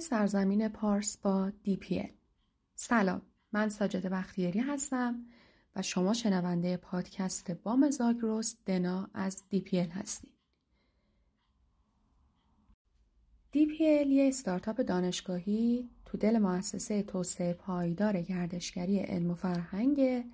سرزمین پارس با DPL سلام من ساجد بختیاری هستم و شما شنونده پادکست بام زاگرس دنا از DPL هستید. DPL یه استارتاپ دانشگاهی تو دل مؤسسه توسعه پایدار گردشگری علم و فرهنگه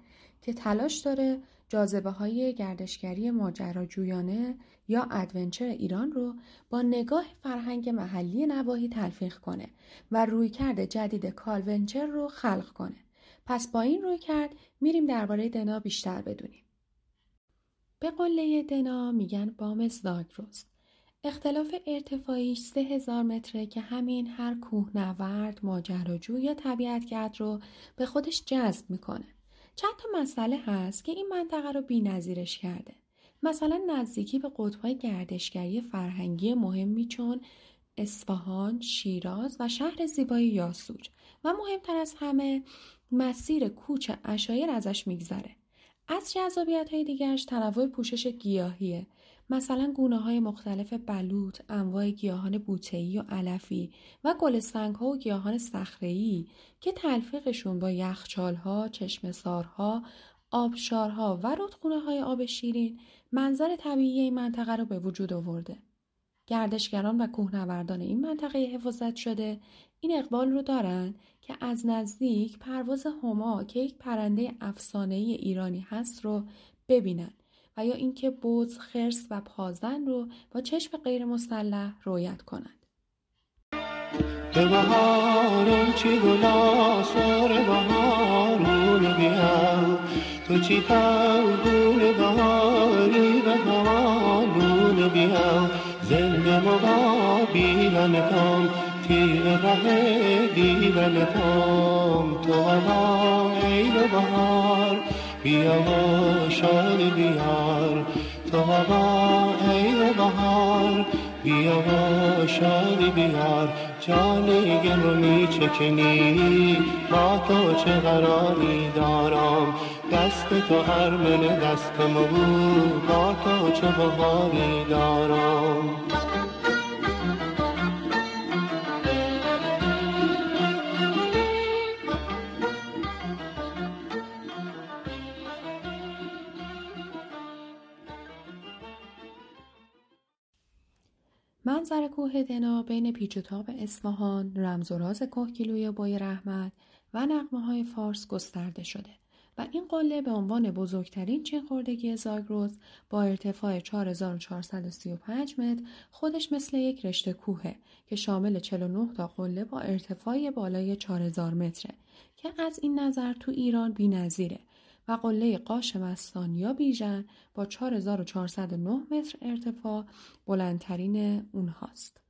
که تلاش داره جاذبه های گردشگری ماجراجویانه یا adventure ایران رو با نگاه فرهنگ محلی نواحی تلفیق کنه و رویکرد جدید culventure رو خلق کنه. پس با این رویکرد میریم درباره دنا بیشتر بدونیم. به قله دنا میگن بام زاگرس. اختلاف ارتفاعیش سه هزار متره که همین هر کوهنورد، ماجراجو یا طبیعتگرد رو به خودش جذب می‌کنه. چند تا مسئله هست که این منطقه رو بی‌نظیرش کرده. مثلا نزدیکی به قطبهای گردشگری فرهنگی مهمی چون اصفهان، شیراز و شهر زیبای یاسوج و مهمتر از همه مسیر کوچ اشایر ازش میگذره. از جذابیت های دیگرش تنوع پوشش گیاهیه مثلا گونه های مختلف بلوط، انواع گیاهان بوتهی و علفی و گلستنگ ها و گیاهان صخره‌ای که تلفیقشون با یخچالها، چشمسارها، آبشارها و رودخونه های آب شیرین منظر طبیعی این منطقه رو به وجود آورده. گردشگران و کوهنوردان این منطقه حفاظت شده این اقبال رو دارن که از نزدیک پرواز هما که یک پرنده افسانه ایرانی هست رو ببینن و یا اینکه بوز، خرس و پازن رو با چشم غیر مسلح رویت کنند. به بهار چی گلا سر بهارون بیا تو چی پرگون بهاری و هوانون بیا زنده مبا بیرنتام تیغ ره دیرنتام تو هوا ای بهار بیا و شاد بیار. تو هوا ای بهار بیا و شاد بیار. جان رو می چکنی با تو چه قراری دارم؟ دست تو ارمن دست بود با تو چه بهاری دارم؟ منظر کوه دنا بین پیچ و تاب اصفهان، رمز و راز کهگیلوی بای رحمت و نقمه های فارس گسترده شده و این قله به عنوان بزرگترین چین خوردگی زاگروز با ارتفاع 4435 متر خودش مثل یک رشته کوهه که شامل 49 تا قله با ارتفاع بالای 4000 متره که از این نظر تو ایران بی‌نظیره. و قله قاش مستان یا بیژن با 4409 متر ارتفاع بلندترین اونهاست.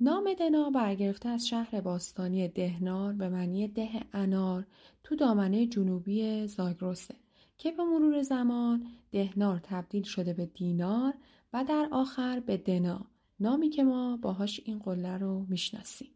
نام دنا برگرفته از شهر باستانی دهنار به معنی ده انار تو دامنه جنوبی زاگرسه که به مرور زمان دهنار تبدیل شده به دینار و در آخر به دنا نامی که ما باهاش این قله رو می‌شناسیم.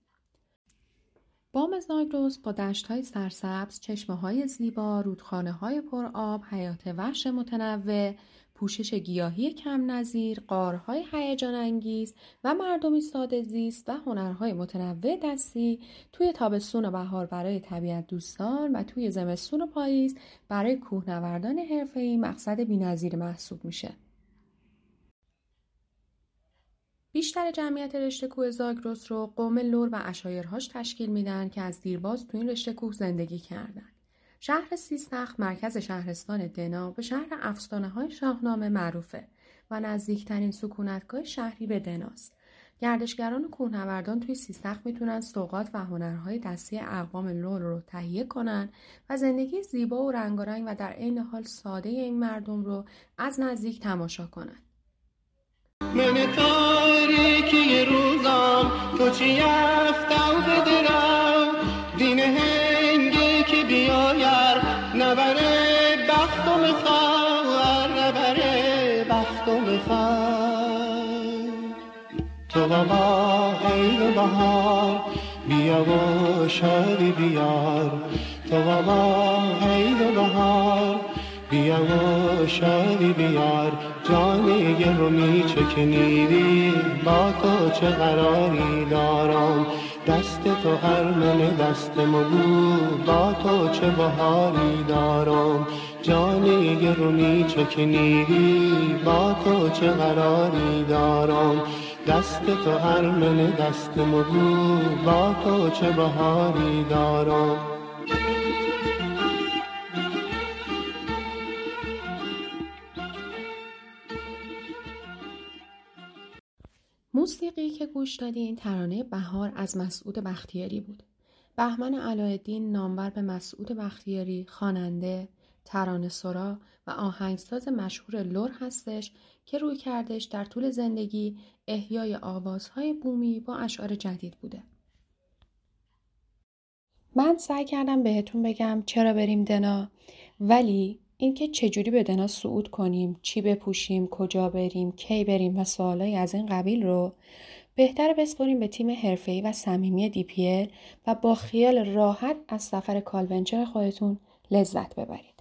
بام زاگرس با دشت های سرسبز، چشمه زیبا، رودخانه های پرآب، حیات وحش متنوع، پوشش گیاهی کم نظیر، قارهای هیجان انگیز و مردمی ساده زیست و هنرهای متنوع دستی توی تابستون و بهار برای طبیعت دوستان و توی زمستون و پاییز برای کوهنوردان حرفه‌ای مقصد بینظیر محسوب میشه. بیشتر جمعیت رشته کوه زاگرس رو قوم لور و اشایرهاش تشکیل میدن که از دیرباز تو این رشته کوه زندگی کردن. شهر سیستخ مرکز شهرستان دنا به شهر افسانه های شاهنامه معروفه و نزدیکترین سکونتگاه شهری به دناست. گردشگران و کوهنوردان توی سیستخ می‌تونن سوقات و هنرهای دستی اقوام لور رو تهیه کنن و زندگی زیبا و رنگارنگ و در عین حال ساده این مردم رو از نزدیک تماشا کنند. من تاریکی روزم تو چی یفتم بدرم دین هنگی که بیایر نبره بخت و مخار نبره بخت و مخار تو بابا ای بهار بیا و شادی بیار. تو بابا ای بهار بیا و شادی بیار جان رو می چکنی با تو چه قراری دارم؟ دست تو ارمن دست مگو با تو چه بهاری دارم؟ جانی گرمی چه کنیری با تو چه قراری دارم؟ دست تو ارمن دست مگو با تو چه بهاری دارم؟ موسیقی که گوش دادین ترانه بهار از مسعود بختیاری بود. بهمن علایالدین نامور به مسعود بختیاری خواننده، ترانه سرا و آهنگساز مشهور لور هستش که روی کردش در طول زندگی احیای آوازهای بومی با اشعار جدید بوده. من سعی کردم بهتون بگم چرا بریم دنا ولی اینکه چجوری به دنا صعود کنیم، چی بپوشیم، کجا بریم، کی بریم و سوالایی از این قبیل رو بهتر بسپریم به تیم حرفه‌ای و صمیمی دی و با خیال راحت از سفر کالونچر خودتون لذت ببرید.